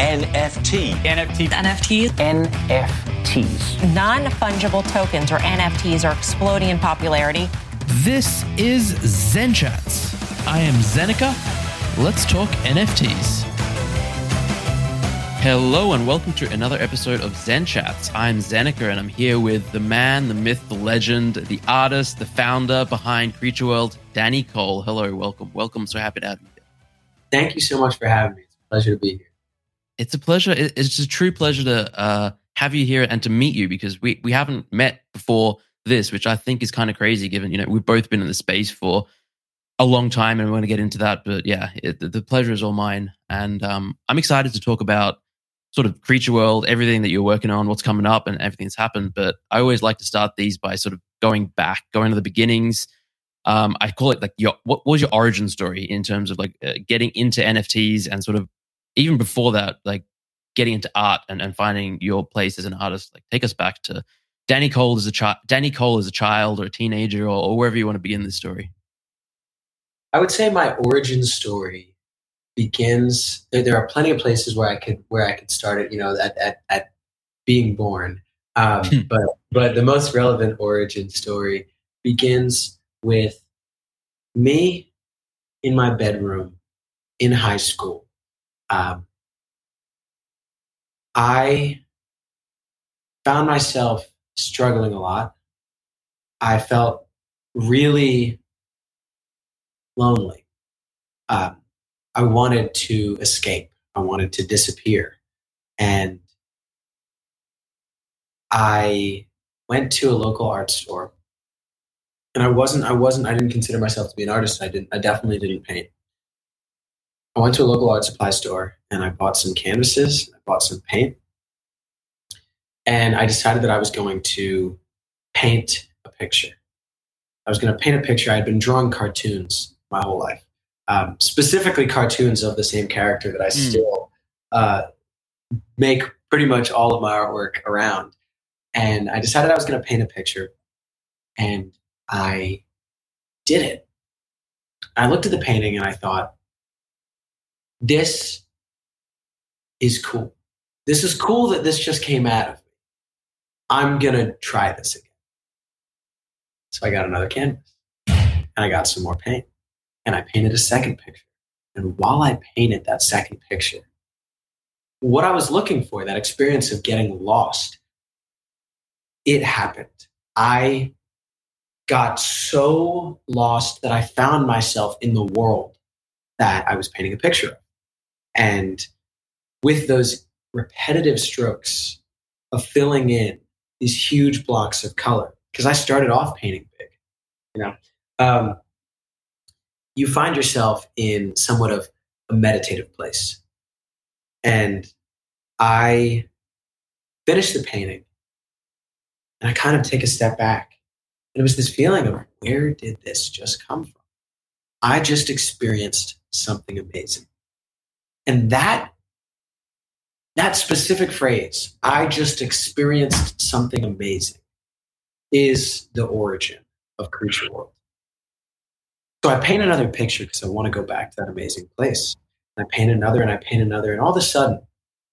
NFT. NFT. NFTs. NFTs. Non fungible tokens or NFTs are exploding in popularity. This is Zen Chats. I am Zeneca. Let's talk NFTs. Hello and welcome to another episode of Zen Chats. I'm Zeneca and I'm here with the man, the myth, the legend, the artist, the founder behind Creature World, Danny Cole. Hello, welcome. Welcome. So happy to have you. Thank you so much for having me. It's a pleasure to be here. It's a pleasure. It's a true pleasure to uh, have you here and to meet you because we, we haven't met before this, which I think is kind of crazy given, you know, we've both been in the space for a long time and we're going to get into that. But yeah, it, the pleasure is all mine. And um, I'm excited to talk about sort of creature world, everything that you're working on, what's coming up and everything that's happened. But I always like to start these by sort of going back, going to the beginnings. Um, I call it like your, what was your origin story in terms of like uh, getting into NFTs and sort of even before that, like getting into art and, and finding your place as an artist, like take us back to Danny Cole as a child, Danny Cole as a child or a teenager or, or wherever you want to begin this story. I would say my origin story begins. There, there, are plenty of places where I could where I could start it. You know, at at, at being born. Um, hmm. but but the most relevant origin story begins with me in my bedroom in high school um, I found myself struggling a lot. I felt really lonely. Um, I wanted to escape. I wanted to disappear. And I went to a local art store. And I wasn't, I wasn't, I didn't consider myself to be an artist. I didn't, I definitely didn't paint. I went to a local art supply store and I bought some canvases, I bought some paint, and I decided that I was going to paint a picture. I was going to paint a picture. I had been drawing cartoons my whole life, um, specifically cartoons of the same character that I mm. still uh, make pretty much all of my artwork around. And I decided I was going to paint a picture, and I did it. I looked at the painting and I thought, this is cool. This is cool that this just came out of me. I'm going to try this again. So I got another canvas and I got some more paint and I painted a second picture. And while I painted that second picture, what I was looking for, that experience of getting lost, it happened. I got so lost that I found myself in the world that I was painting a picture of. And with those repetitive strokes of filling in these huge blocks of color, because I started off painting big, you know, um, you find yourself in somewhat of a meditative place. And I finish the painting and I kind of take a step back. And it was this feeling of where did this just come from? I just experienced something amazing. And that that specific phrase, I just experienced something amazing, is the origin of Creature World. So I paint another picture because I want to go back to that amazing place. And I paint another and I paint another. And all of a sudden,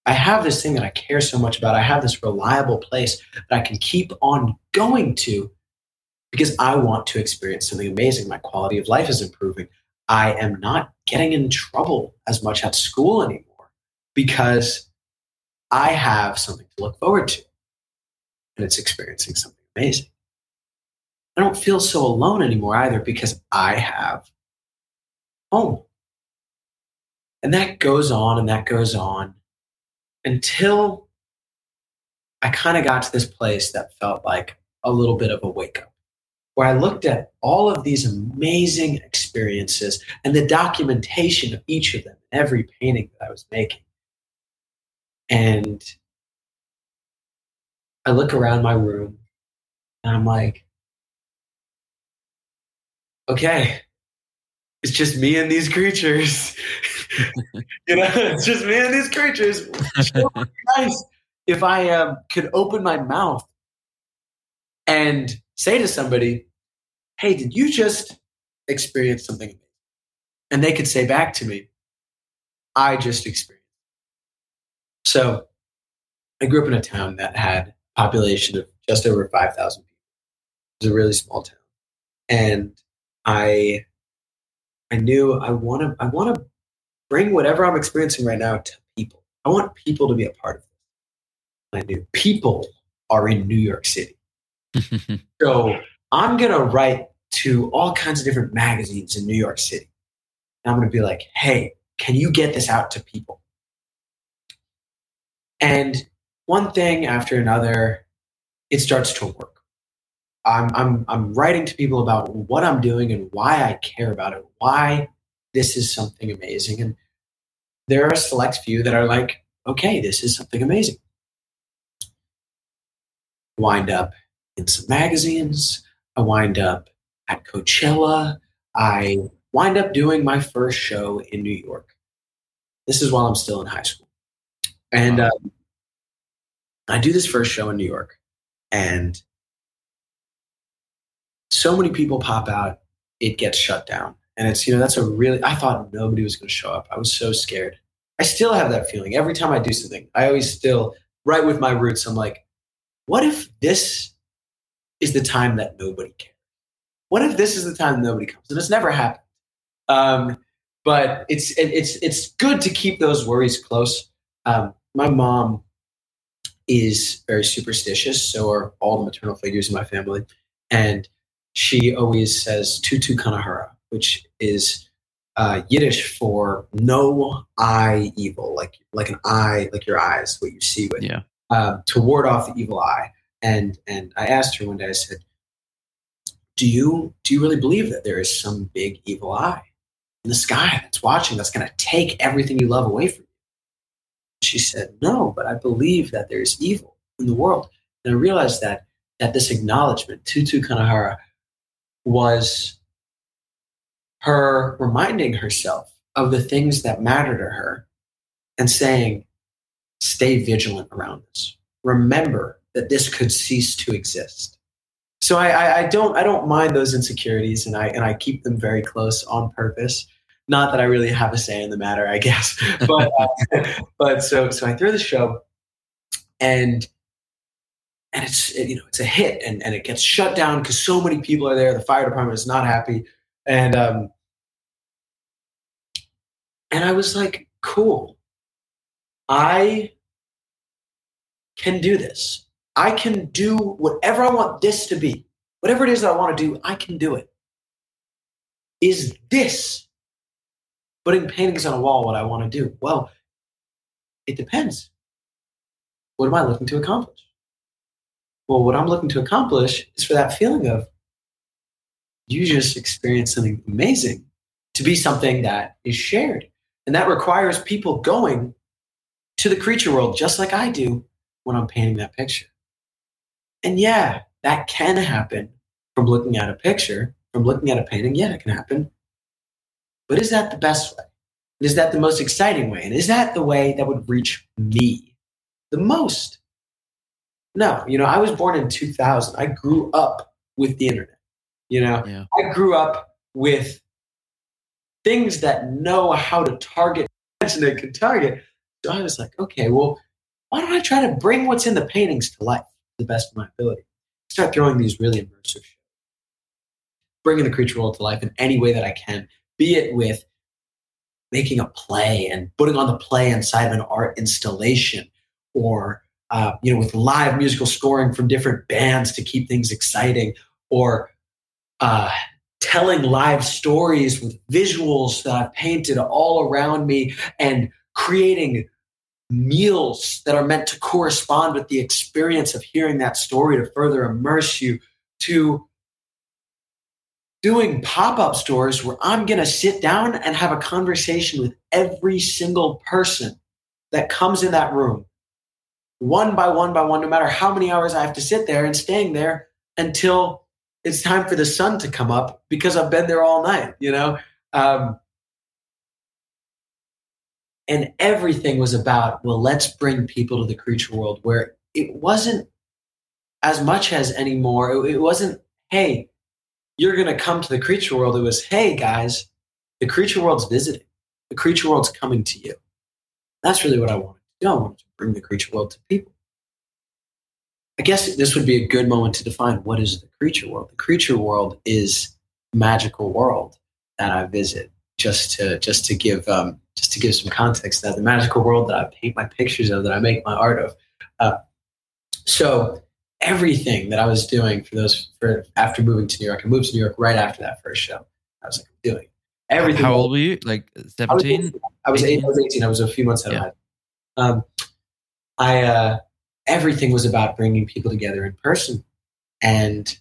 I have this thing that I care so much about. I have this reliable place that I can keep on going to because I want to experience something amazing. My quality of life is improving. I am not getting in trouble as much at school anymore because I have something to look forward to and it's experiencing something amazing. I don't feel so alone anymore either because I have home. And that goes on and that goes on until I kind of got to this place that felt like a little bit of a wake up where I looked at all of these amazing experiences and the documentation of each of them, every painting that I was making. And I look around my room and I'm like, okay, it's just me and these creatures. you know, it's just me and these creatures. nice if I um, could open my mouth and say to somebody, hey, did you just experience something amazing? And they could say back to me, I just experienced. So I grew up in a town that had a population of just over 5,000 people. It was a really small town. And I I knew I want to I want to bring whatever I'm experiencing right now to people. I want people to be a part of this. I knew people are in New York City. so I'm going to write to all kinds of different magazines in New York City. And I'm going to be like, hey, can you get this out to people? And one thing after another, it starts to work. I'm, I'm, I'm writing to people about what I'm doing and why I care about it, why this is something amazing. And there are a select few that are like, okay, this is something amazing. Wind up in some magazines. I wind up at Coachella. I wind up doing my first show in New York. This is while I'm still in high school. And um, I do this first show in New York, and so many people pop out, it gets shut down. And it's, you know, that's a really, I thought nobody was going to show up. I was so scared. I still have that feeling every time I do something. I always still, right with my roots, I'm like, what if this is the time that nobody cares? What if this is the time nobody comes? And it's never happened. Um, but it's it, it's it's good to keep those worries close. Um, my mom is very superstitious, so are all the maternal figures in my family, and she always says "tutu kanahara," which is uh, Yiddish for "no eye evil," like like an eye, like your eyes, what you see with, yeah, uh, to ward off the evil eye. And and I asked her one day, I said, "Do you do you really believe that there is some big evil eye in the sky that's watching that's going to take everything you love away from you?" She said, "No, but I believe that there is evil in the world." And I realized that that this acknowledgement, tutu kanahara, was her reminding herself of the things that matter to her and saying, "Stay vigilant around this. Remember that this could cease to exist." So I, I, I don't I don't mind those insecurities, and I and I keep them very close on purpose not that I really have a say in the matter, I guess. But uh, but so so I throw the show, and and it's it, you know it's a hit, and and it gets shut down because so many people are there. The fire department is not happy, and um, and I was like, cool, I can do this. I can do whatever I want this to be. Whatever it is that I want to do, I can do it. Is this putting paintings on a wall what I want to do? Well, it depends. What am I looking to accomplish? Well, what I'm looking to accomplish is for that feeling of you just experienced something amazing to be something that is shared. And that requires people going to the creature world just like I do when I'm painting that picture. And yeah, that can happen from looking at a picture, from looking at a painting. Yeah, it can happen. But is that the best way? And is that the most exciting way? And is that the way that would reach me the most? No, you know, I was born in 2000. I grew up with the internet. You know, Yeah. I grew up with things that know how to target attention and can target. So I was like, okay, well, why don't I try to bring what's in the paintings to life the best of my ability? Start throwing these really immersive shows, bringing the creature world to life in any way that I can, be it with making a play and putting on the play inside of an art installation or uh, you know with live musical scoring from different bands to keep things exciting or uh, telling live stories with visuals that i've painted all around me and creating meals that are meant to correspond with the experience of hearing that story to further immerse you to doing pop-up stores where I'm going to sit down and have a conversation with every single person that comes in that room one by one by one no matter how many hours I have to sit there and staying there until it's time for the sun to come up because I've been there all night, you know? Um, and everything was about, well, let's bring people to the creature world where it wasn't as much as anymore. It, it wasn't, hey, you're going to come to the creature world. It was, hey, guys, the creature world's visiting. The creature world's coming to you. That's really what I wanted. To do? I wanted to bring the creature world to people. I guess this would be a good moment to define what is the creature world. The creature world is magical world that I visit. Just to just to give um, just to give some context, that the magical world that I paint my pictures of, that I make my art of. Uh, so everything that I was doing for those for after moving to New York, I moved to New York right after that first show. I was like doing everything. How old were you? Like 17? I was, eight, I was 18. I was a few months out Yeah. of. Um, I uh, everything was about bringing people together in person, and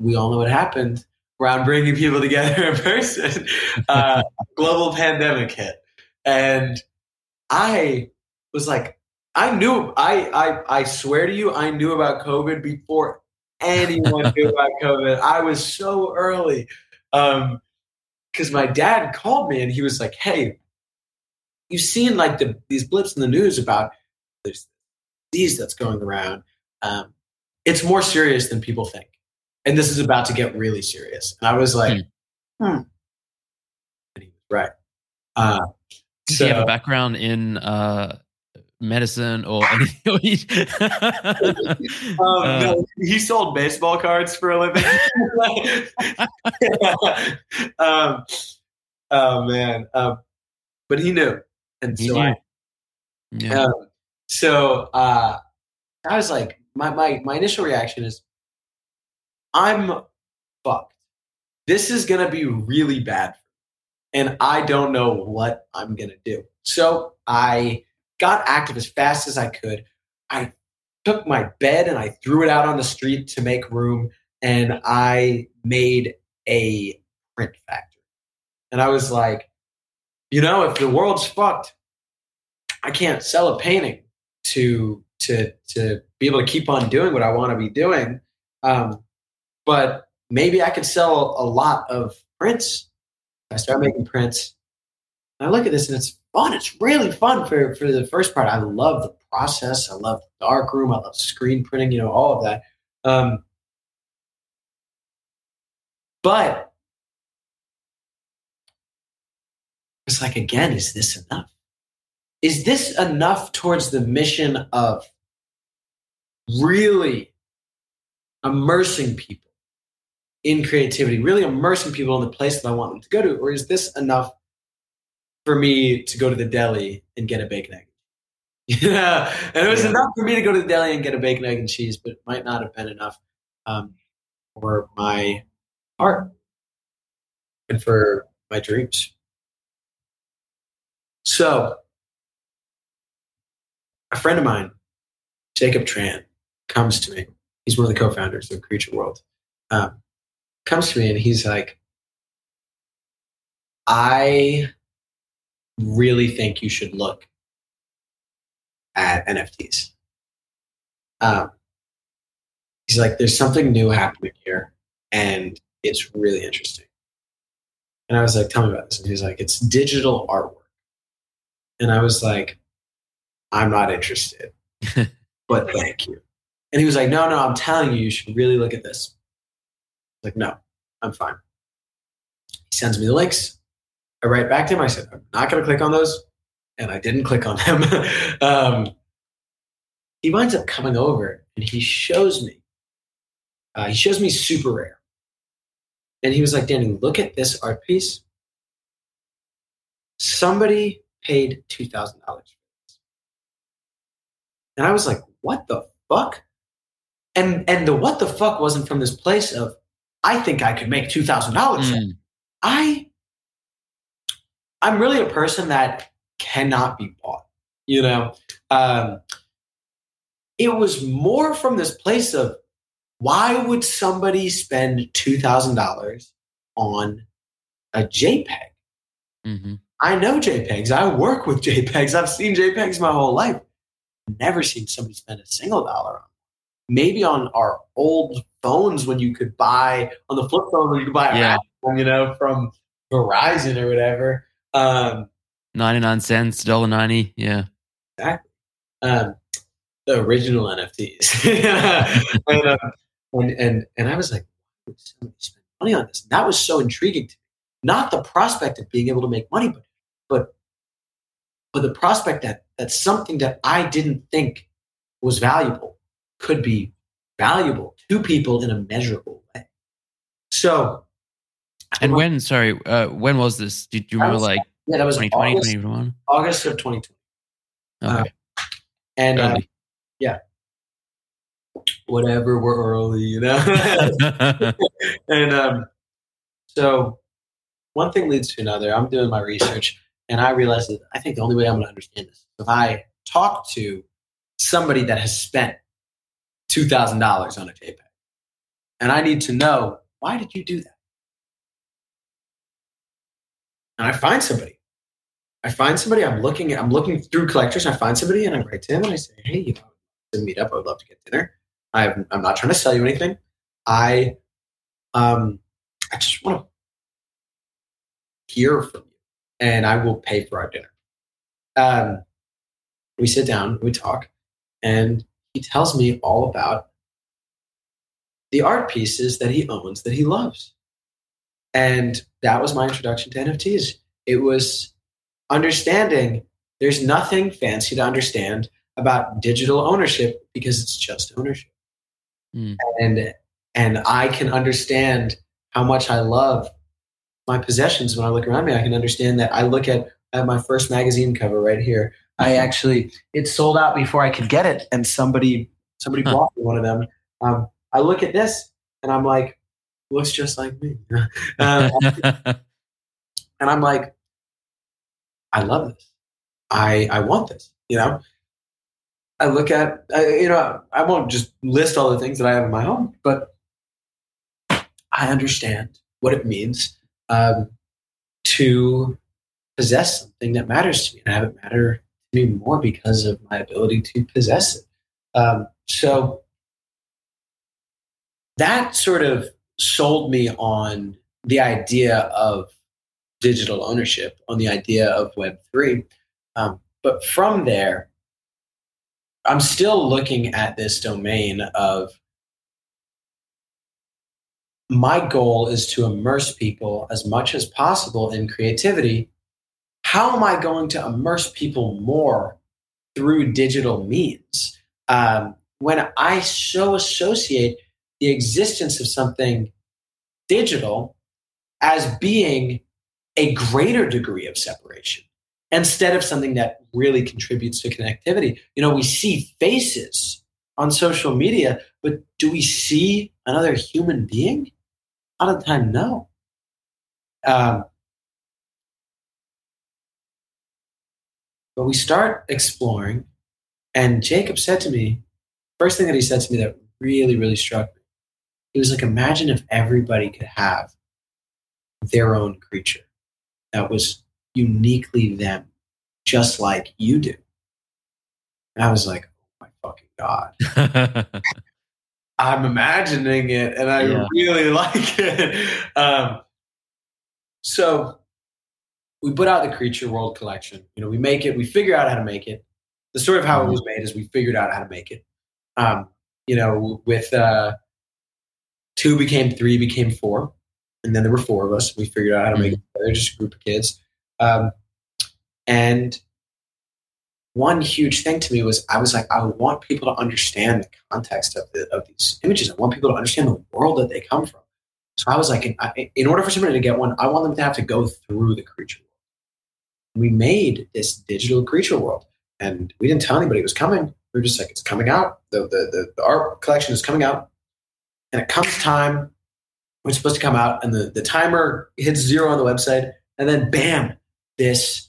we all know what happened around bringing people together in person. Uh, global pandemic hit, and I was like, I knew. I I I swear to you, I knew about COVID before anyone knew about COVID. I was so early. Um, because my dad called me and he was like, "Hey, you've seen like the these blips in the news about this disease that's going around. Um, it's more serious than people think, and this is about to get really serious." And I was like, "Hmm," and he was right. Uh, Does he have a so- background in uh, medicine or anything? Um, Uh, no, he sold baseball cards for a living. um, oh man, um, but he knew, and He so knew. I, yeah. Um, so uh, I was like, my, my my initial reaction is, I'm fucked. This is gonna be really bad, and I don't know what I'm gonna do. So I got active as fast as I could. I took my bed and I threw it out on the street to make room, and I made a print factory. And I was like, you know, if the world's fucked, I can't sell a painting to to to be able to keep on doing what I want to be doing. Um, but maybe I could sell a lot of prints. I start making prints. I look at this and it's fun. It's really fun for, for the first part. I love the process. I love the dark room. I love screen printing, you know, all of that. Um, but it's like, again, is this enough? Is this enough towards the mission of really immersing people in creativity, really immersing people in the place that I want them to go to? Or is this enough for me to go to the deli and get a bacon egg? Yeah, and it was Yeah. enough for me to go to the deli and get a bacon, egg, and cheese, but it might not have been enough um, for my art and for my dreams. So, a friend of mine, Jacob Tran, comes to me. He's one of the co-founders of Creature World. Um, comes to me and he's like, "I really think you should look at NFTs." Um, he's like, "There's something new happening here, and it's really interesting." And I was like, "Tell me about this." And he's like, "It's digital artwork." And I was like, "I'm not interested." but thank you. And he was like, no, no, I'm telling you, you should really look at this. Like, no, I'm fine. He sends me the links. I write back to him. I said, I'm not going to click on those. And I didn't click on them. um, he winds up coming over and he shows me, uh, he shows me SuperRare. And he was like, Danny, look at this art piece. Somebody paid $2,000 for this. And I was like, what the fuck? And and the what the fuck wasn't from this place of I think I could make two thousand dollars. Mm. I I'm really a person that cannot be bought. You know, um, it was more from this place of why would somebody spend two thousand dollars on a JPEG? Mhm. I know JPEGs. I work with JPEGs. I've seen JPEGs my whole life. Never seen somebody spend a single dollar on. Maybe on our old phones when you could buy on the flip phone when you could buy Yeah. you know, from Verizon or whatever. Um, 99 cents, dollar ninety, Yeah. um, the original NFTs. and, um, and, and, and I was like, why would somebody spend money on this? And that was so intriguing to me. Not the prospect of being able to make money, but, but but the prospect that that something that I didn't think was valuable could be valuable to people in a measurable way. So, And when, sorry, uh, when was this? Did you remember was like yeah, that was 2020, August, 2021? August of 2020. Okay. And uh, Early. whatever, we're early, you know? and um, so one thing leads to another. I'm doing my research, and I realized that I think the only way I'm going to understand this is if I talk to somebody that has spent two thousand dollars on a JPEG, and I need to know why did you do that. And I find somebody. I find somebody. I'm looking. I'm looking through collectors. I find somebody, and I write to him, and I say, "Hey, you know, to meet up. I would love to get dinner. I'm, I'm not trying to sell you anything. I, um, I just want to hear from you, and I will pay for our dinner. Um, we sit down, we talk, and he tells me all about the art pieces that he owns that he loves. And that was my introduction to NFTs. It was understanding there's nothing fancy to understand about digital ownership because it's just ownership. Mm. And and I can understand how much I love my possessions when I look around me. I can understand that I look at have my first magazine cover right here. I actually it sold out before I could get it, and somebody somebody Huh. bought me one of them. Um, I look at this and I'm like, looks just like me. um, and I'm like, I love this. I I want this. You know. I look at I, you know I won't just list all the things that I have in my home, but I understand what it means um, to possess something that matters to me and have it matter me more because of my ability to possess it. Um, so that sort of sold me on the idea of digital ownership, on the idea of Web3. Um, but from there, I'm still looking at this domain of my goal is to immerse people as much as possible in creativity. How am I going to immerse people more through digital means? Um, when I so associate the existence of something digital as being a greater degree of separation instead of something that really contributes to connectivity. You know, we see faces on social media, but do we see another human being? A lot of the time, no. Um, but we start exploring, and Jacob said to me, first thing that he said to me that really, really struck me, he was like, imagine if everybody could have their own creature that was uniquely them, just like you do. And I was like, oh my fucking God. I'm imagining it and I Yeah. really like it. Um, so we put out the Creature World collection. You know, we make it, we figure out how to make it. The story of how it was made is we figured out how to make it. Um, you know, with uh, two became three, became four. And then there were four of us. We figured out how to make it They're just a group of kids. Um, and one huge thing to me was I was like, I want people to understand the context of, the, of these images. I want people to understand the world that they come from. So I was like, in, in order for somebody to get one, I want them to have to go through the creature world. We made this digital creature world, and we didn't tell anybody it was coming. We were just like, it's coming out. The, the, the, the art collection is coming out. And it comes time it's supposed to come out, and the, the timer hits zero on the website, and then bam, this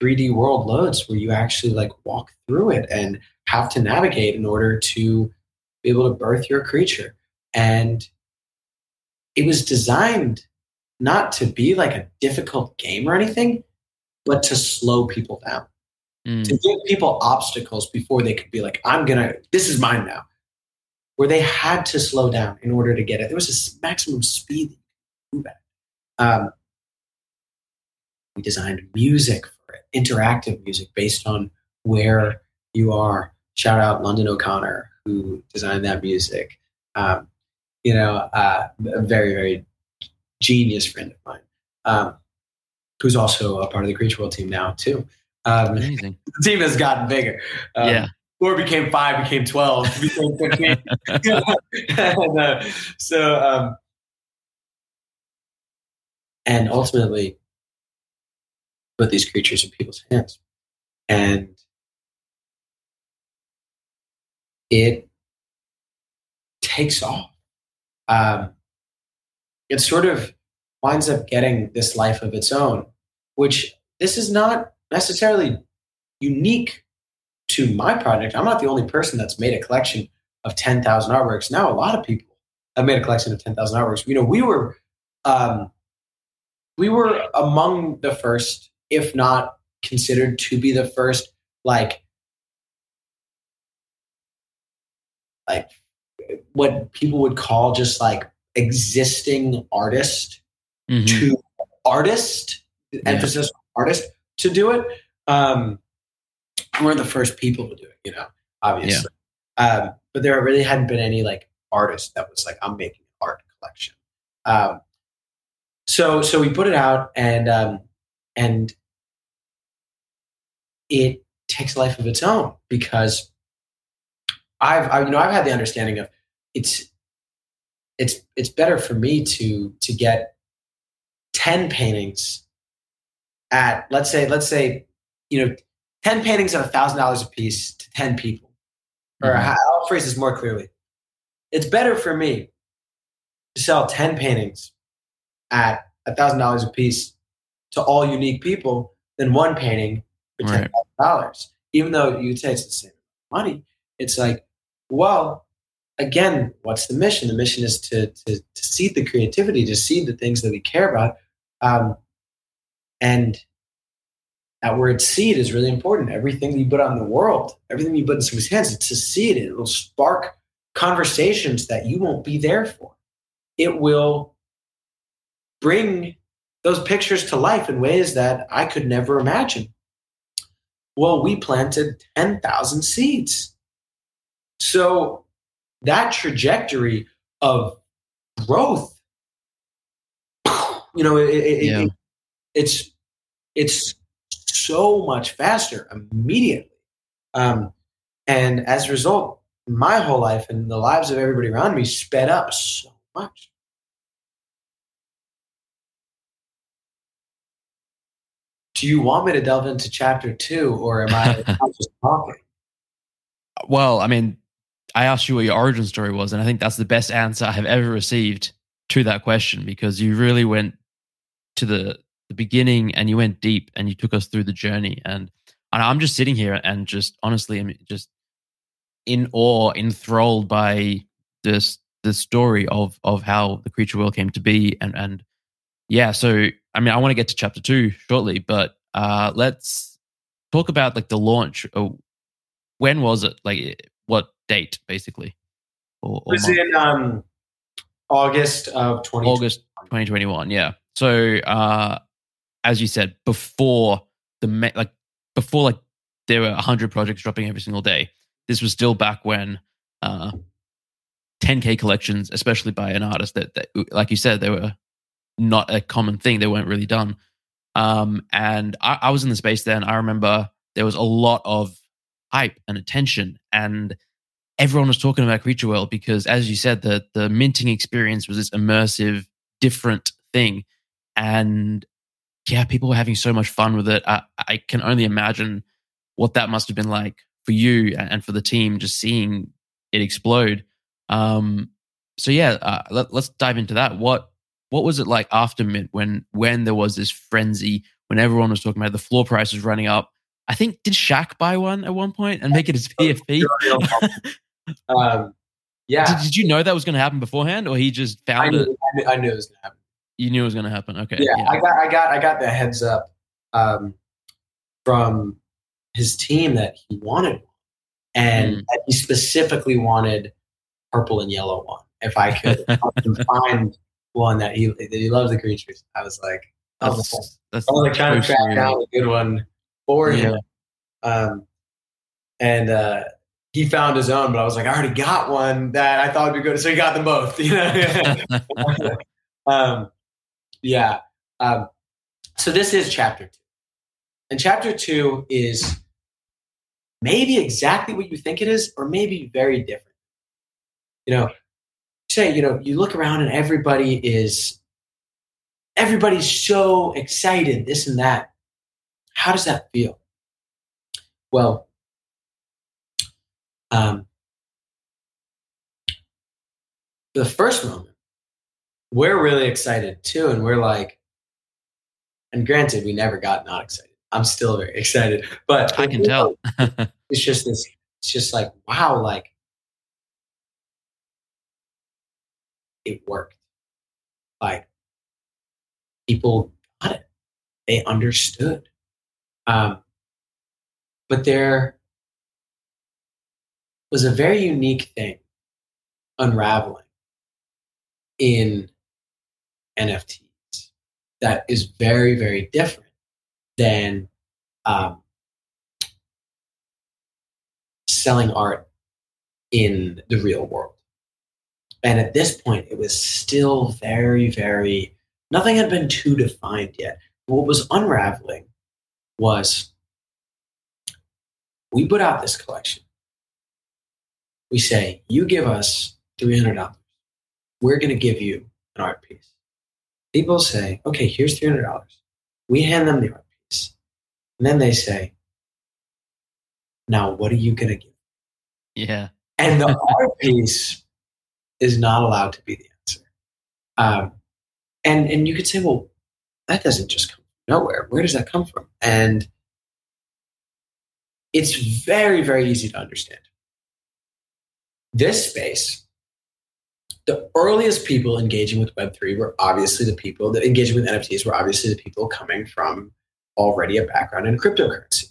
3D world loads where you actually like walk through it and have to navigate in order to be able to birth your creature. And it was designed not to be like a difficult game or anything, but to slow people down, Mm. to give people obstacles before they could be like, I'm gonna, this is mine now. Where they had to slow down in order to get it. There was a maximum speed that you could move at. Um, we designed music for it, interactive music based on where you are. Shout out London O'Connor, who designed that music. Um, you know, uh, a very, very genius friend of mine, um, who's also a part of the Creature World team now, too. Um, Amazing. the team has gotten bigger. Um, yeah. Four became five, became 12, became 15. and, uh, so, um, and ultimately, put these creatures in people's hands. And it takes off. Um, it sort of winds up getting this life of its own, which this is not necessarily unique to my project. I'm not the only person that's made a collection of 10,000 artworks. Now, a lot of people have made a collection of 10,000 artworks. You know, we were, um, we were among the first, if not considered to be the first, like, like what people would call just like existing artist Mhm. to artist, emphasis on artist to do it. Um, we're the first people to do it, you know, obviously. Um, but there really hadn't been any like artist that was like, I'm making an art collection. Um, so, so we put it out and, um, and it takes a life of its own because I've, I, you know, I've had the understanding of it's, it's, it's better for me to, to get 10 paintings at let's say let's say you know 10 paintings at a thousand dollars a piece to 10 people. Or Mhm. how- i'll phrase this more clearly. It's better for me to sell 10 paintings at a thousand dollars a piece to all unique people than one painting for ten Right. thousand dollars. Even though you'd say it's the same money it's like well again what's the mission? The mission is to to, to seed the creativity to seed the things that we care about. Um, and that word seed is really important. Everything you put on the world, everything you put in someone's hands, it's a seed. It will spark conversations that you won't be there for. It will bring those pictures to life in ways that I could never imagine. Well, we planted 10,000 seeds. So that trajectory of growth, you know, it, Yeah. it, it's it's so much faster immediately. Um, and as a result, my whole life and the lives of everybody around me sped up so much. Do you want me to delve into chapter two, or am I just talking? Well, I mean, I asked you what your origin story was, and I think that's the best answer I have ever received to that question because you really went to the the beginning and you went deep and you took us through the journey. And, and I'm just sitting here and just honestly, I'm just in awe, enthralled by this the story of of how the creature world came to be. And and yeah, so I mean, I want to get to chapter two shortly, but uh, let's talk about like the launch. Oh, when was it? Like what date, basically? Or, It or was month? in um, August of 2020. August 2021. Yeah. So, uh, as you said, before the like before like there were 100 projects dropping every single day. This was still back when uh, 10k collections, especially by an artist that, that, like you said, they were not a common thing. They weren't really done. Um, and I, I was in the space then. I remember there was a lot of hype and attention, and everyone was talking about Creature World because, as you said, the the minting experience was this immersive, different thing, and yeah, people were having so much fun with it. I, I can only imagine what that must have been like for you and for the team, just seeing it explode. Um, so yeah, uh, let, let's dive into that. What what was it like after Mint when when there was this frenzy when everyone was talking about the floor price was running up? I think did Shaq buy one at one point and make it his PFP? um, yeah, Did, did you know that was going to happen beforehand, or he just I found knew, it? I knew, I knew it was going to happen. You knew it was going to happen. Okay. yeah, I got, I got, I got the heads up um, from his team that he wanted one, and Mm. that he specifically wanted purple and yellow one. If I could help him find one that he that he loves the creatures, I was like, I was, like- that's, I was like trying to track down a good one for him. Um, and uh, he found his own, but I was like, I already got one that I thought would be good, so he got them both. You know. um, yeah. Um, so this is chapter two. And chapter two is maybe exactly what you think it is, or maybe very different. You know, say, you know, you look around and everybody is everybody's so excited, this and that. How does that feel? Well, um, the first moment, we're really excited too. And we're like, and granted, we never got not excited. I'm still very excited, but I can tell. it's just this, it's just like, wow, like it worked. Like people got it. They understood. Um, but there was a very unique thing unraveling in NFTs that is very, very different than um, selling art in the real world. And at this point, it was still very, very, nothing had been too defined yet. What was unraveling was we put out this collection. We say, you give us $300. We're going to give you an art piece. People say, okay, here's $300. We hand them the art piece. And then they say, now what are you going to give? Yeah. And the art piece is not allowed to be the answer. Um, and, and you could say, well, that doesn't just come from nowhere. Where does that come from? And it's very, very easy to understand. This space, the earliest people engaging with Web3 were obviously the people that engaging with NFTs were obviously the people coming from already a background in cryptocurrency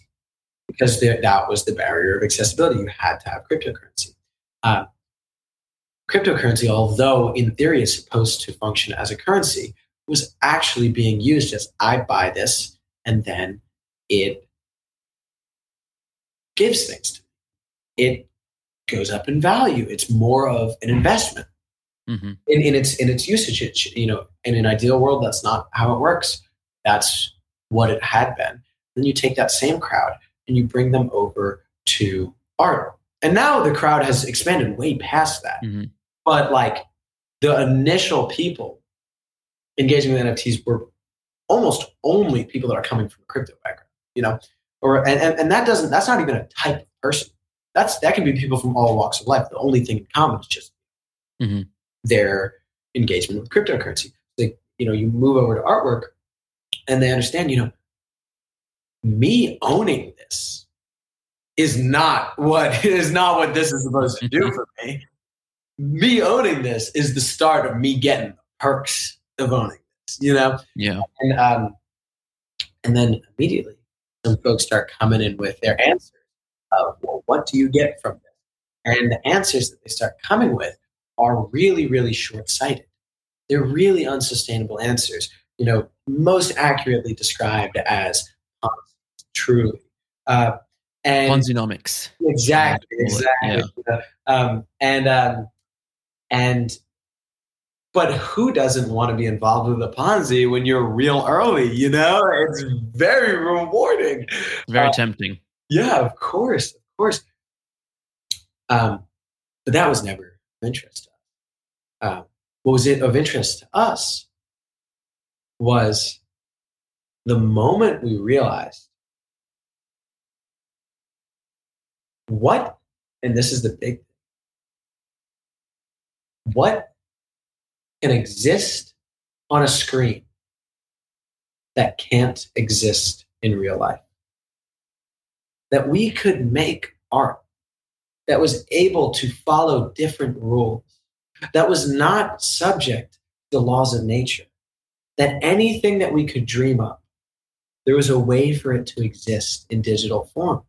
because that was the barrier of accessibility. You had to have cryptocurrency. Uh, cryptocurrency, although in theory is supposed to function as a currency, was actually being used as I buy this and then it gives things to me. It goes up in value. It's more of an investment. Mm-hmm. In, in its in its usage, it, you know, in an ideal world, that's not how it works. That's what it had been. Then you take that same crowd and you bring them over to art. And now the crowd has expanded way past that. Mm-hmm. But like the initial people engaging with NFTs were almost only people that are coming from a crypto background, you know, or and, and, and that doesn't that's not even a type of person. That's that can be people from all walks of life. The only thing in common is just mm-hmm. Their engagement with cryptocurrency. Like, you know, you move over to artwork and they understand, you know, me owning this is not what is not what this is supposed to do mm-hmm. for me me owning this is the start of me getting the perks of owning this, you know? Yeah. And um, and then immediately some folks start coming in with their answers of, well, what do you get from this? And the answers that they start coming with are really, really short sighted. They're really unsustainable answers, you know, most accurately described as truly. Uh, and Ponzinomics. Exactly, exactly. Yeah. Um, and um, and but who doesn't want to be involved with a Ponzi when you're real early? You know, it's very rewarding. Very uh, tempting. Yeah, of course, of course. Um, but that was never interest to us. Uh, what was it of interest to us was the moment we realized what, and this is the big what can exist on a screen that can't exist in real life? That we could make art that was able to follow different rules, that was not subject to the laws of nature, that anything that we could dream up, there was a way for it to exist in digital form.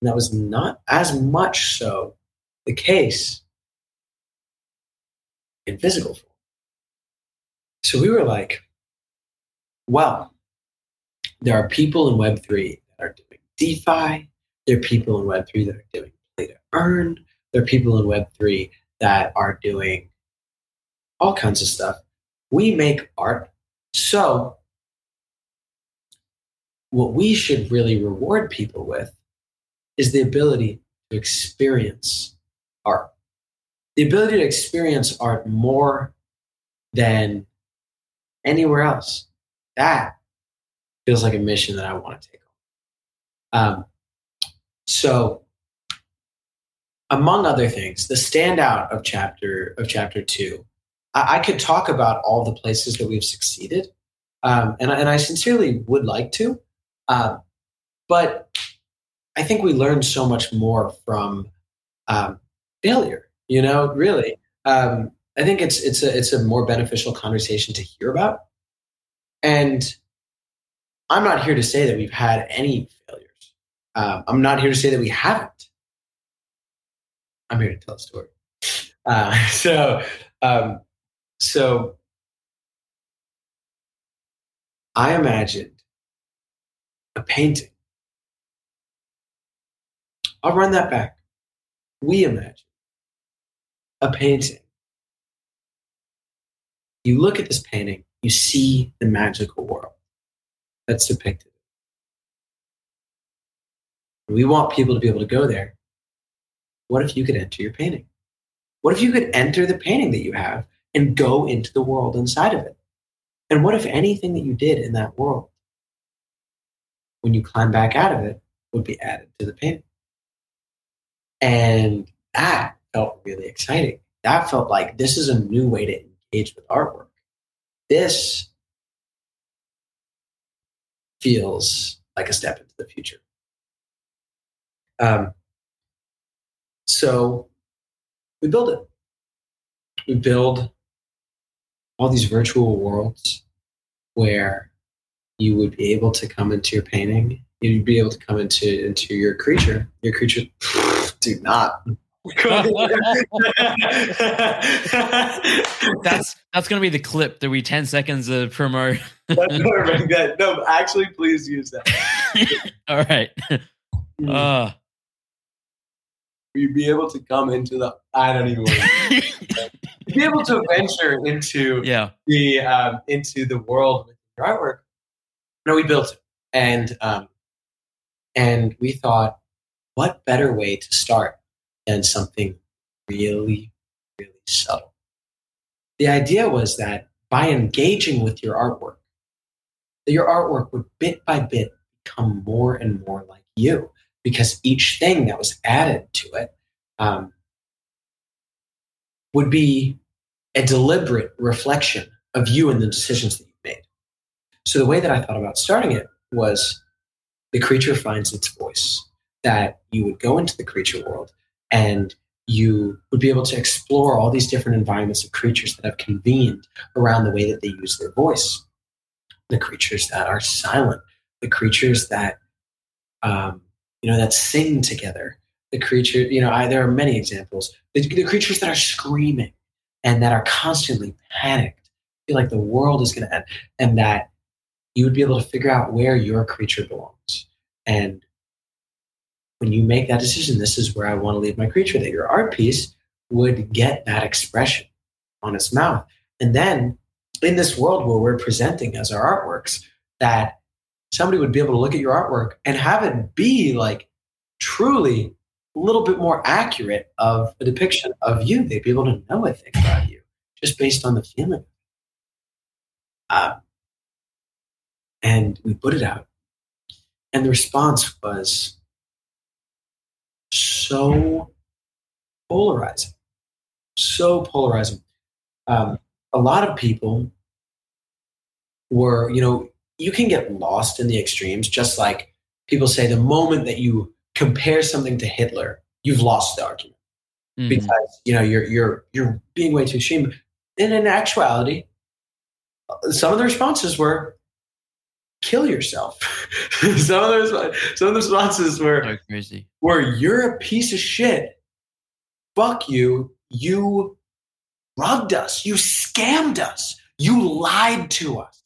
And that was not as much so the case in physical form. So we were like, well, there are people in Web3 that are doing DeFi. There are people in Web3 that are doing to earn. There are people in Web3 that are doing all kinds of stuff. We make art. So what we should really reward people with is the ability to experience art. The ability to experience art more than anywhere else. That feels like a mission that I want to take on. Um, so, among other things, the standout of chapter of chapter two, I, I could talk about all the places that we've succeeded, um, and, and I sincerely would like to, uh, but I think we learned so much more from um, failure. You know, really, um, I think it's it's a it's a more beneficial conversation to hear about, and I'm not here to say that we've had any failures. Um, I'm not here to say that we haven't. I'm here to tell a story. Uh, so, um, so I imagined a painting. I'll run that back. We imagine a painting. You look at this painting, you see the magical world that's depicted. We want people to be able to go there. What if you could enter your painting? What if you could enter the painting that you have and go into the world inside of it? And what if anything that you did in that world, when you climb back out of it, would be added to the painting? And that felt really exciting. That felt like this is a new way to engage with artwork. This feels like a step into the future. Um, so we build it. We build all these virtual worlds where you would be able to come into your painting. You'd be able to come into into your creature. Your creature, do not. that's that's gonna be the clip that we ten seconds of promo. That's perfect. That, no, actually, please use that. All right. Uh, You'd be able to come into the. I don't even. Want to, be able to venture into yeah. the um, into the world with your artwork. No, we built it, and um, and we thought, what better way to start than something really, really subtle? The idea was that by engaging with your artwork, that your artwork would bit by bit become more and more like you, because each thing that was added to it um, would be a deliberate reflection of you and the decisions that you've made. So the way that I thought about starting it was the creature finds its voice, that you would go into the creature world and you would be able to explore all these different environments of creatures that have convened around the way that they use their voice. The creatures that are silent, the creatures that um, you know that sing together, the creature, you know, I, there are many examples. The, the creatures that are screaming and that are constantly panicked, feel like the world is going to end, and that you would be able to figure out where your creature belongs. And when you make that decision, this is where I want to leave my creature, that your art piece would get that expression on its mouth. And then in this world where we're presenting as our artworks, that somebody would be able to look at your artwork and have it be like truly a little bit more accurate of a depiction of you. They'd be able to know a thing about you just based on the feeling. Um, and we put it out. And the response was so polarizing. So polarizing. Um, a lot of people were, you know, you can get lost in the extremes, just like people say the moment that you compare something to Hitler, you've lost the argument mm-hmm. because you know you're you're you're being way too extreme. And in actuality, some of the responses were kill yourself. some of the some of the responses were so crazy. Were you're a piece of shit. Fuck you. You rugged us. You scammed us. You lied to us.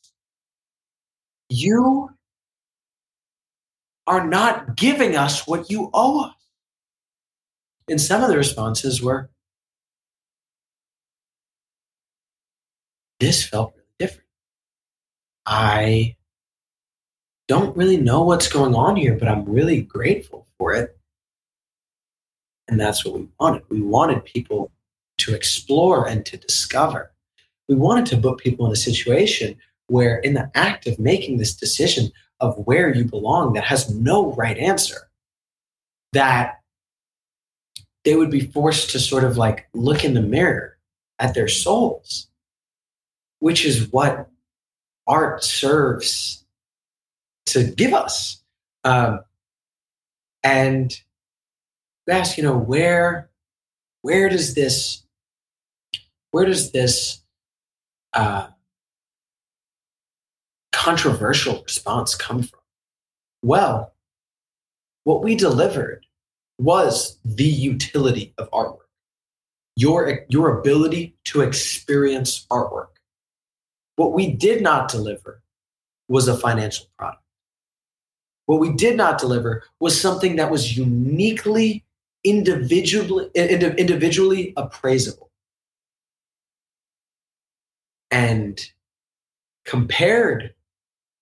You are not giving us what you owe us. And some of the responses were, this felt really different. I don't really know what's going on here, but I'm really grateful for it. And that's what we wanted. We wanted people to explore and to discover. We wanted to put people in a situation where, in the act of making this decision of where you belong that has no right answer, that they would be forced to sort of like look in the mirror at their souls, which is what art serves to give us. Um, and we ask, you know, where where does this where does this uh, controversial response come from? Well, what we delivered was the utility of artwork. Your, your ability to experience artwork. What we did not deliver was a financial product. What we did not deliver was something that was uniquely individually individually appraisable and compared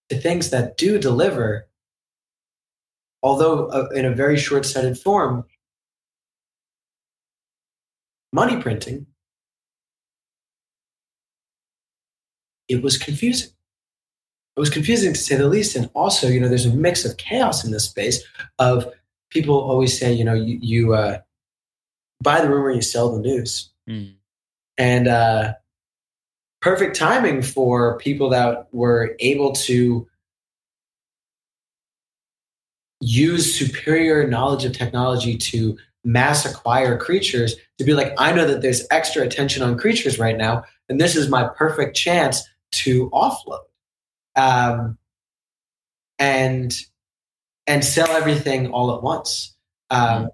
to things that do deliver although uh, in a very short-sighted form money printing it was confusing it was confusing to say the least and also you know there's a mix of chaos in this space of people always say, you know, you, you uh, buy the rumor, you sell the news. Mm. And uh, perfect timing for people that were able to use superior knowledge of technology to mass acquire creatures to be like, I know that there's extra attention on creatures right now, and this is my perfect chance to offload. Um, and and sell everything all at once. Um,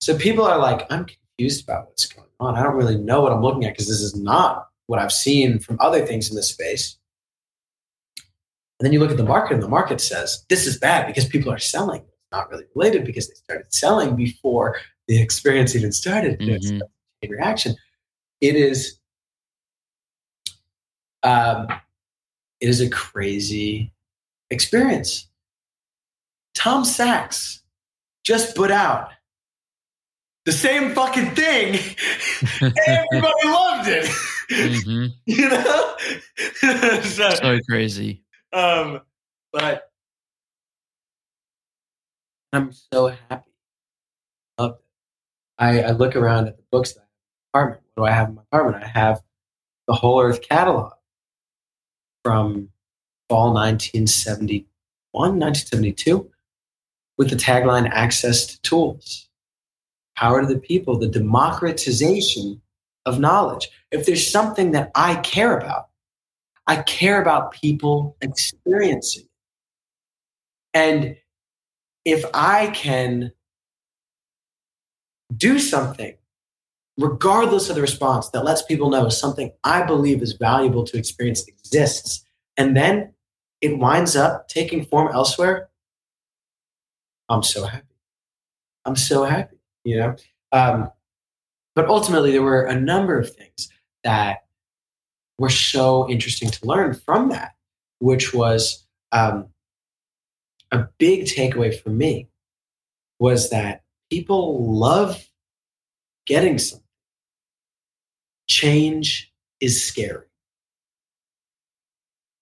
so people are like, I'm confused about what's going on. I don't really know what I'm looking at because this is not what I've seen from other things in this space. And then you look at the market, and the market says this is bad because people are selling. It's not really related because they started selling before the experience even started. Mm-hmm. It's reaction. It is. Um, it is a crazy experience. Tom Sachs just put out the same fucking thing. Everybody loved it. Mm-hmm. you know? so, so, crazy. Um, but I'm so happy. Love it. I, I look around at the books that I have in my apartment. What do I have in my apartment? I have the Whole Earth catalog from fall 1971, 1972 with the tagline access to tools, power to the people, the democratization of knowledge. If there's something that I care about, I care about people experiencing. And if I can do something, regardless of the response, that lets people know something I believe is valuable to experience exists, and then it winds up taking form elsewhere, I'm so happy. I'm so happy, you know? Um, but ultimately, there were a number of things that were so interesting to learn from that, which was um, a big takeaway for me was that people love getting something. Change is scary.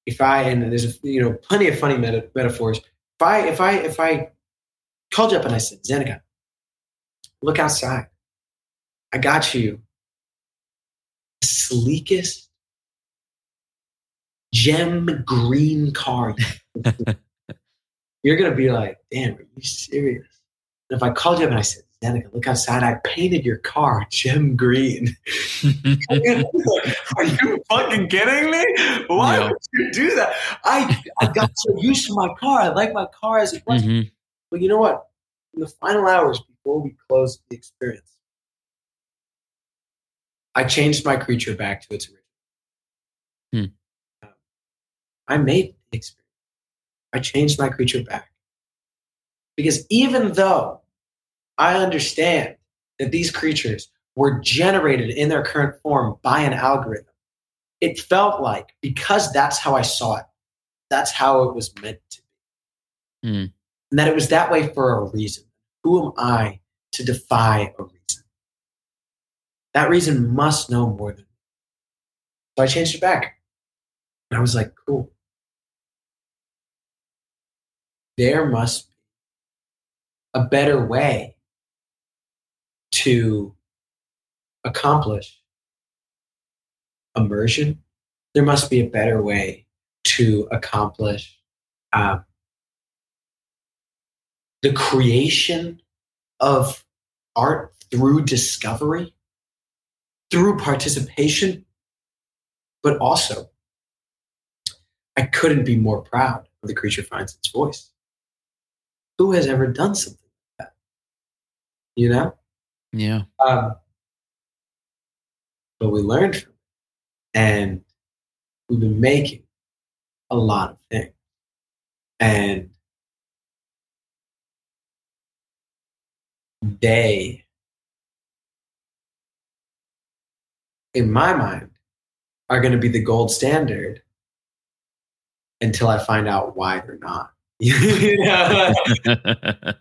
If I and there's you know plenty of funny meta- metaphors. If I if I if I called you up and I said, Zeneca, look outside. I got you the sleekest gem green car. You're going to be like, damn, are you serious? And if I called you up and I said, Zeneca, look outside. I painted your car gem green. Are you fucking kidding me? Why would you do that? I, I got so used to my car. I like my car as it was. Mm-hmm. But you know what? In the final hours before we closed the experience, I changed my creature back to its original. Hmm. Um, I made the experience. I changed my creature back. Because even though I understand that these creatures were generated in their current form by an algorithm, it felt like because that's how I saw it, that's how it was meant to be. Mm. And that it was that way for a reason. Who am I to defy a reason? That reason must know more than me. So I changed it back. And I was like, cool. There must be a better way to accomplish immersion. There must be a better way to accomplish um, the creation of art through discovery, through participation, but also I couldn't be more proud of the creature finds its voice. Who has ever done something like that? You know? Yeah. Um, but we learned from it. And we've been making a lot of things. And they, in my mind, are going to be the gold standard until I find out why they're not.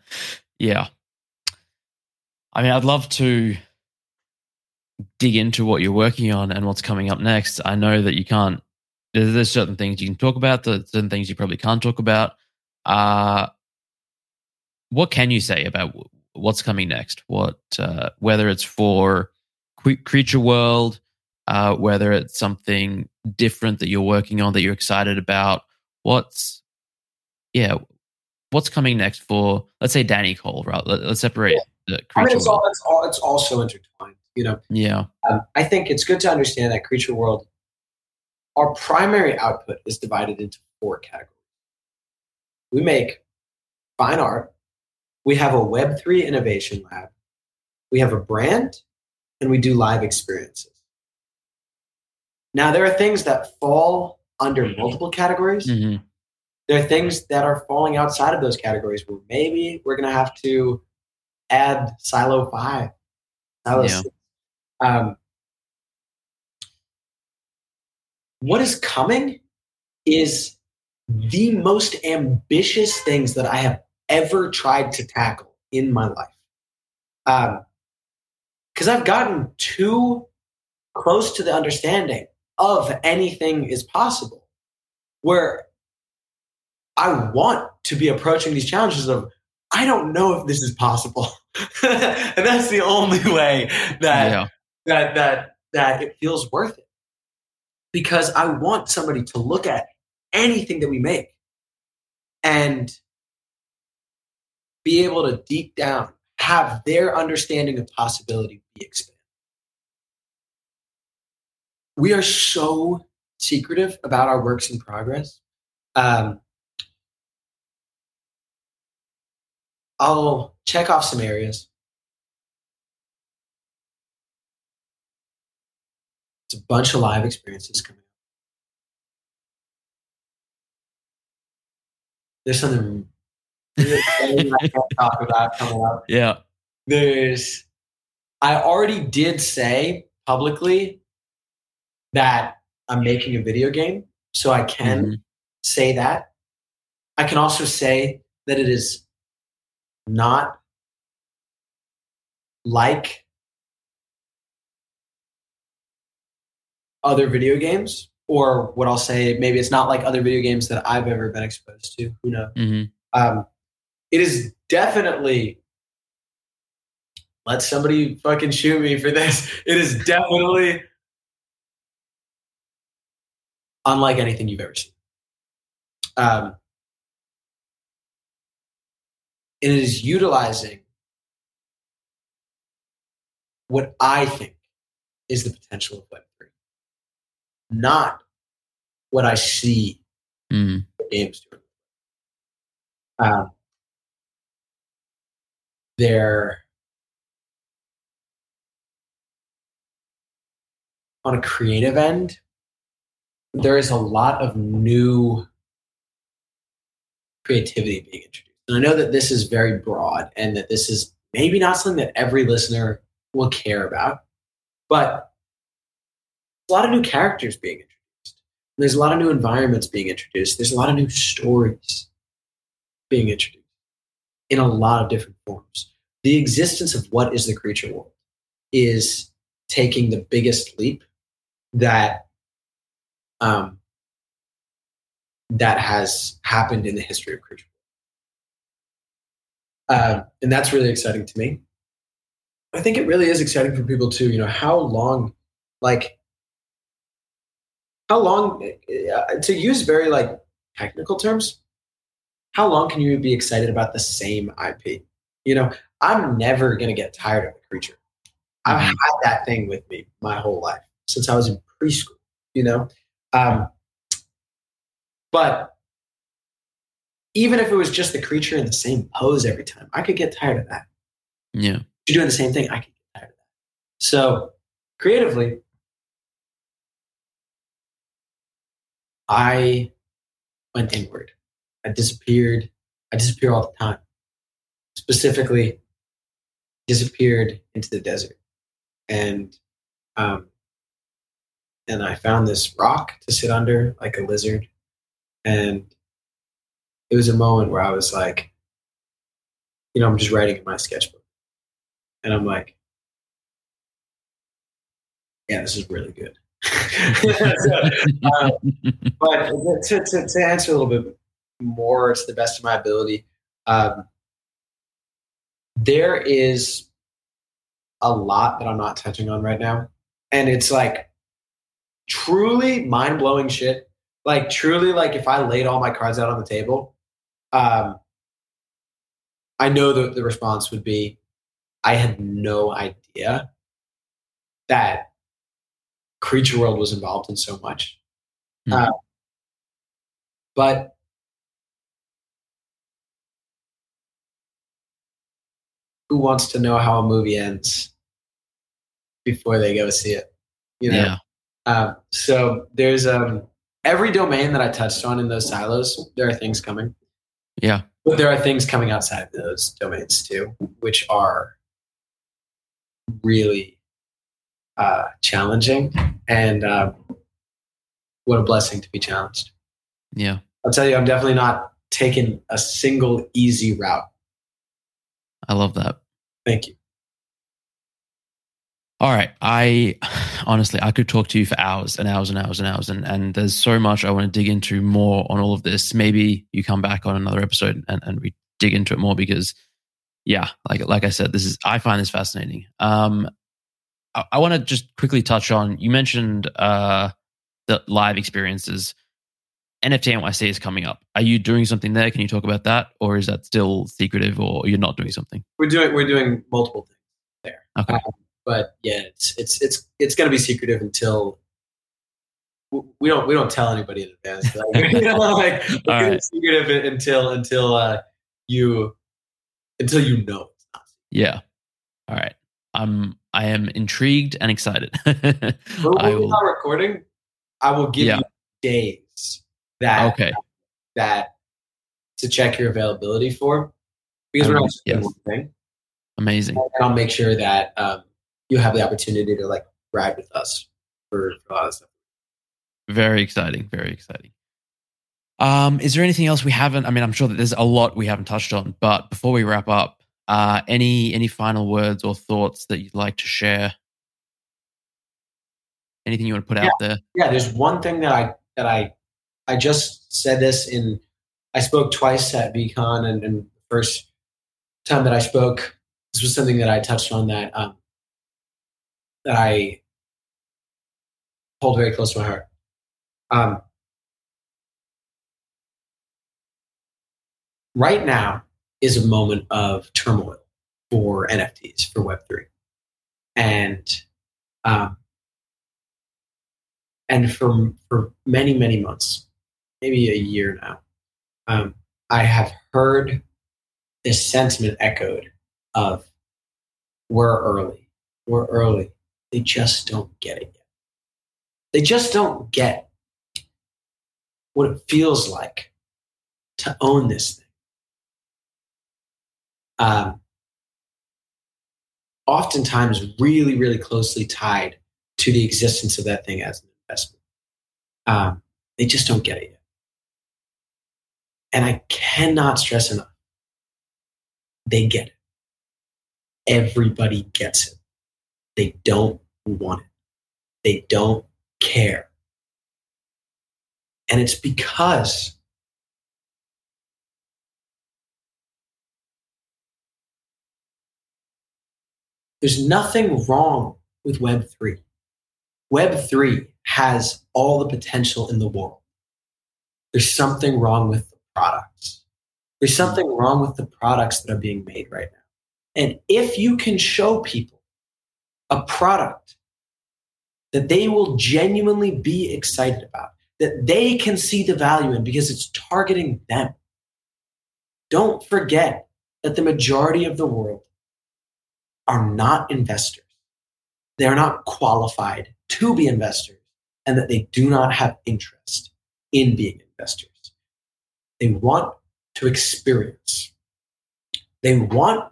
Yeah. I mean, I'd love to dig into what you're working on and what's coming up next. I know that you can't. There's, certain things you can talk about. There's certain things you probably can't talk about. Uh, what can you say about what's coming next? What uh, whether it's for Creature World, uh, whether it's something different that you're working on that you're excited about. What's yeah, what's coming next for let's say Danny Cole? Right, Let, us separate Yeah. the I mean, it's World. all, it's all, it's also intertwined. You know, yeah. um, I think it's good to understand that Creature World, our primary output is divided into four categories. We make fine art, we have a Web3 innovation lab, we have a brand, and we do live experiences. Now, there are things that fall under multiple categories. Mhm. There are things that are falling outside of those categories where maybe we're going to have to add Silo 5, Silo Yeah. 6. Um, what is coming is the most ambitious things that I have ever tried to tackle in my life. Um, because I've gotten too close to the understanding of anything is possible, where I want to be approaching these challenges of I don't know if this is possible, and that's the only way that yeah. that that that it feels worth it because I want somebody to look at anything that we make and be able to deep down have their understanding of possibility be expanded. We are so secretive about our works in progress. Um, I'll check off some areas. It's a bunch of live experiences coming up. There's something really exciting I can't talk about coming up. Yeah. There's, I already did say publicly that I'm making a video game, so I can Mhm. say that. I can also say that it is not like other video games, or what I'll say, maybe it's not like other video games that I've ever been exposed to. Who knows? Mhm. Um, it is definitely. Let somebody fucking shoot me for this. It is definitely unlike anything you've ever seen. Um, and it is utilizing what I think is the potential of Web3, not what I see the games doing. Um, they're on a creative end, there is a lot of new creativity being introduced. And I know that this is very broad and that this is maybe not something that every listener will care about, but a lot of new characters being introduced. There's a lot of new environments being introduced. There's a lot of new stories. being introduced in a lot of different forms. The existence of what is the creature world is taking the biggest leap that um, that has happened in the history of creature. Uh, and that's really exciting to me. I think it really is exciting for people too. You know, how long, like, how long, uh, to use very like technical terms, how long can you be excited about the same IP? You know, I'm never going to get tired of the creature. I've had that thing with me my whole life since I was in preschool, you know? Um, but even if it was just the creature in the same pose every time, I could get tired of that. Yeah. You're doing the same thing, I could get tired of that. So creatively, I went inward. I disappeared. I disappear all the time. Specifically, disappeared into the desert, and um, and I found this rock to sit under like a lizard, and it was a moment where I was like, you know, I'm just writing in my sketchbook, and I'm like, yeah, this is really good. so, uh, but to, to, to answer a little bit more to the best of my ability, um, there is a lot that I'm not touching on right now. And it's like truly mind blowing shit. Like, truly, like if I laid all my cards out on the table, um, I know that the response would be I had no idea that Creature World was involved in so much. Mhm. Uh, but who wants to know how a movie ends before they go see it? You know. Yeah. Um, so there's um, every domain that I touched on in those silos. There are things coming, Yeah. but there are things coming outside those domains too, which are really uh, challenging. And uh, what a blessing to be challenged. Yeah. I'll tell you, I'm definitely not taking a single easy route. I love that. Thank you. All right. I honestly, I could talk to you for hours and hours and hours and hours. And, and there's so much I want to dig into more on all of this. Maybe you come back on another episode and, and we dig into it more because, yeah, like, like I said, this is, I find this fascinating. Um, I, I want to just quickly touch on, you mentioned uh, the live experiences. NFT NYC is coming up. Are you doing something there? Can you talk about that? Or is that still secretive or you're not doing something? We're doing we're doing multiple things there. Okay. Um, but yeah, it's it's it's it's going to be secretive until we don't we don't tell anybody in advance. Like, you know, like right. secretive until until uh, you until you know. Yeah. All right. I'm I am intrigued and excited. When I we're will. not recording, I will give Yeah. you days that Okay. that to check your availability for because we're just doing yes. one thing. Amazing. and I'll make sure that um, you have the opportunity to like ride with us for, for a lot of stuff. Very exciting. Very exciting. Um, is there anything else we haven't? I mean, I'm sure that there's a lot we haven't touched on, but before we wrap up, uh, any any final words or thoughts that you'd like to share? Anything you want to put out there? Yeah, there's one thing that I that I I just said this in I spoke twice at VeeCon and, and the first time that I spoke, this was something that I touched on that um, that I hold very close to my heart. Um, right now is a moment of turmoil for NFTs for Web three, and um, and for for many many months, maybe a year now, um, I have heard this sentiment echoed of we're early, we're early. They just don't get it yet. They just don't get what it feels like to own this thing. Um, oftentimes, really, really closely tied to the existence of that thing as an investment. Um, they just don't get it yet. And I cannot stress enough. They get it. Everybody gets it. They don't want it. They don't care. And it's because there's nothing wrong with Web3. Web3 has all the potential in the world. There's something wrong with the products. There's something wrong with the products that are being made right now. And if you can show people a product that they will genuinely be excited about, that they can see the value in because it's targeting them, don't forget that the majority of the world are not investors. They are not qualified to be investors and that they do not have interest in being investors. They want to experience. They want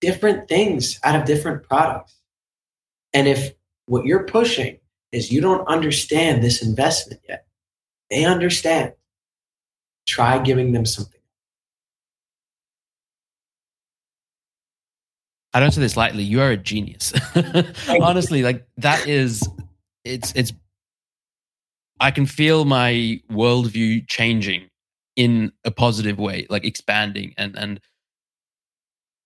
different things out of different products. And if what you're pushing is you don't understand this investment yet, they understand. Try giving them something. I don't say this lightly. You are a genius. Honestly, like that is it's it's I can feel my worldview changing in a positive way, like expanding and and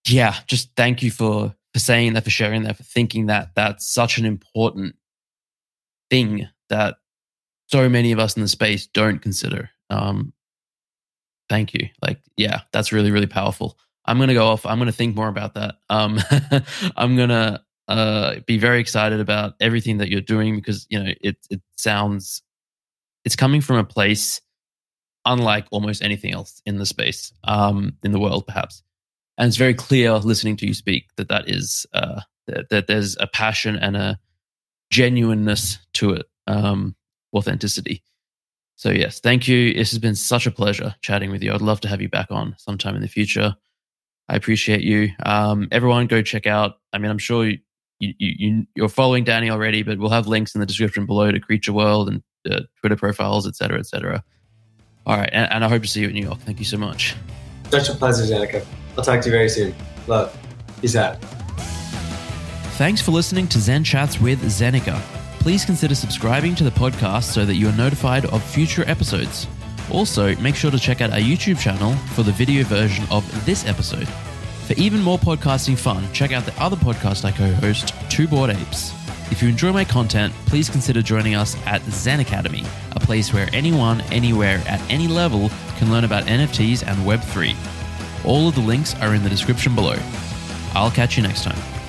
yeah, just thank you for for saying that, for sharing that, for thinking that that's such an important thing that so many of us in the space don't consider. Um, thank you. Like, yeah, that's really, really powerful. I'm gonna go off. I'm gonna think more about that. Um, I'm gonna uh, be very excited about everything that you're doing because you know it. It sounds it's coming from a place unlike almost anything else in the space, um, in the world, perhaps. And it's very clear listening to you speak that that is uh, that, that there's a passion and a genuineness to it, um, authenticity. So yes, thank you. This has been such a pleasure chatting with you. I'd love to have you back on sometime in the future. I appreciate you. Um, everyone, go check out. I mean, I'm sure you, you, you you're following Danny already, but we'll have links in the description below to Creature World and uh, Twitter profiles, etc., etc. All right, and, and I hope to see you in New York. Thank you so much. Such a pleasure, Zeneca. I'll talk to you very soon. Love. Peace out. Thanks for listening to Zen Chats with Zeneca. Please consider subscribing to the podcast so that you are notified of future episodes. Also, make sure to check out our YouTube channel for the video version of this episode. For even more podcasting fun, check out the other podcast I co host, Two Bored Apes. If you enjoy my content, please consider joining us at Zen Academy, a place where anyone, anywhere, at any level can learn about NFTs and Web3. All of the links are in the description below. I'll catch you next time.